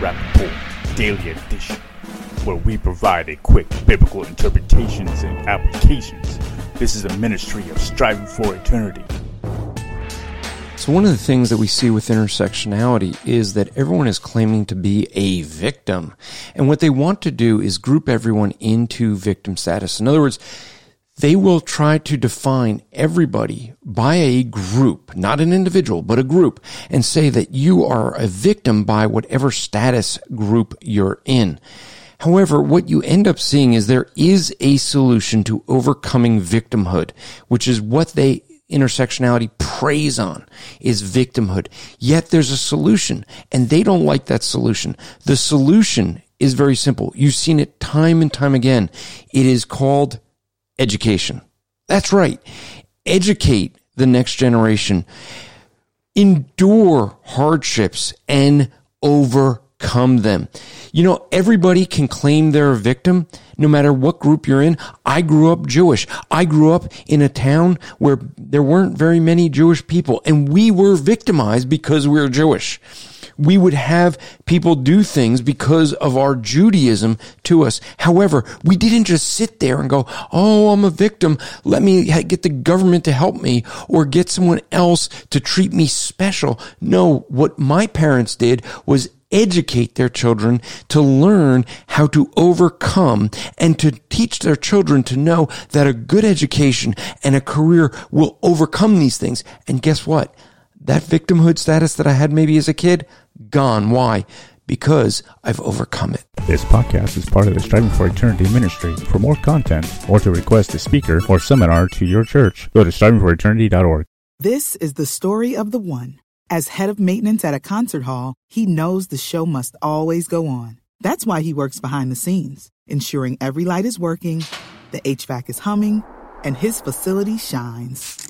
Welcome to the Rap Report Daily Edition, where we provide a quick biblical interpretations and applications. This is a ministry of striving for eternity. So, one of the things that we see with intersectionality is that everyone is claiming to be a victim. And what they want to do is group everyone into victim status. In other words, they will try to define everybody by a group, not an individual, but a group, and say that you are a victim by whatever status group you're in. However, what you end up seeing is there is a solution to overcoming victimhood, which is what they intersectionality preys on is victimhood. Yet there's a solution and they don't like that solution. The solution is very simple. You've seen it time and time again. It is called education. That's right. Educate the next generation. Endure hardships and overcome them. You know, everybody can claim they're a victim no matter what group you're in. I grew up Jewish. I grew up in a town where there weren't very many Jewish people and we were victimized because we were Jewish we would have people do things because of our Judaism to us. However, we didn't just sit there and go, Oh, I'm a victim. Let me get the government to help me or get someone else to treat me special. No, what my parents did was educate their children to learn how to overcome and to teach their children to know that a good education and a career will overcome these things. And guess what? That victimhood status that I had maybe as a kid, gone. Why? Because I've overcome it. This podcast is part of the Striving for Eternity ministry. For more content or to request a speaker or seminar to your church, go to strivingforeternity.org. This is the story of the one. As head of maintenance at a concert hall, he knows the show must always go on. That's why he works behind the scenes, ensuring every light is working, the HVAC is humming, and his facility shines.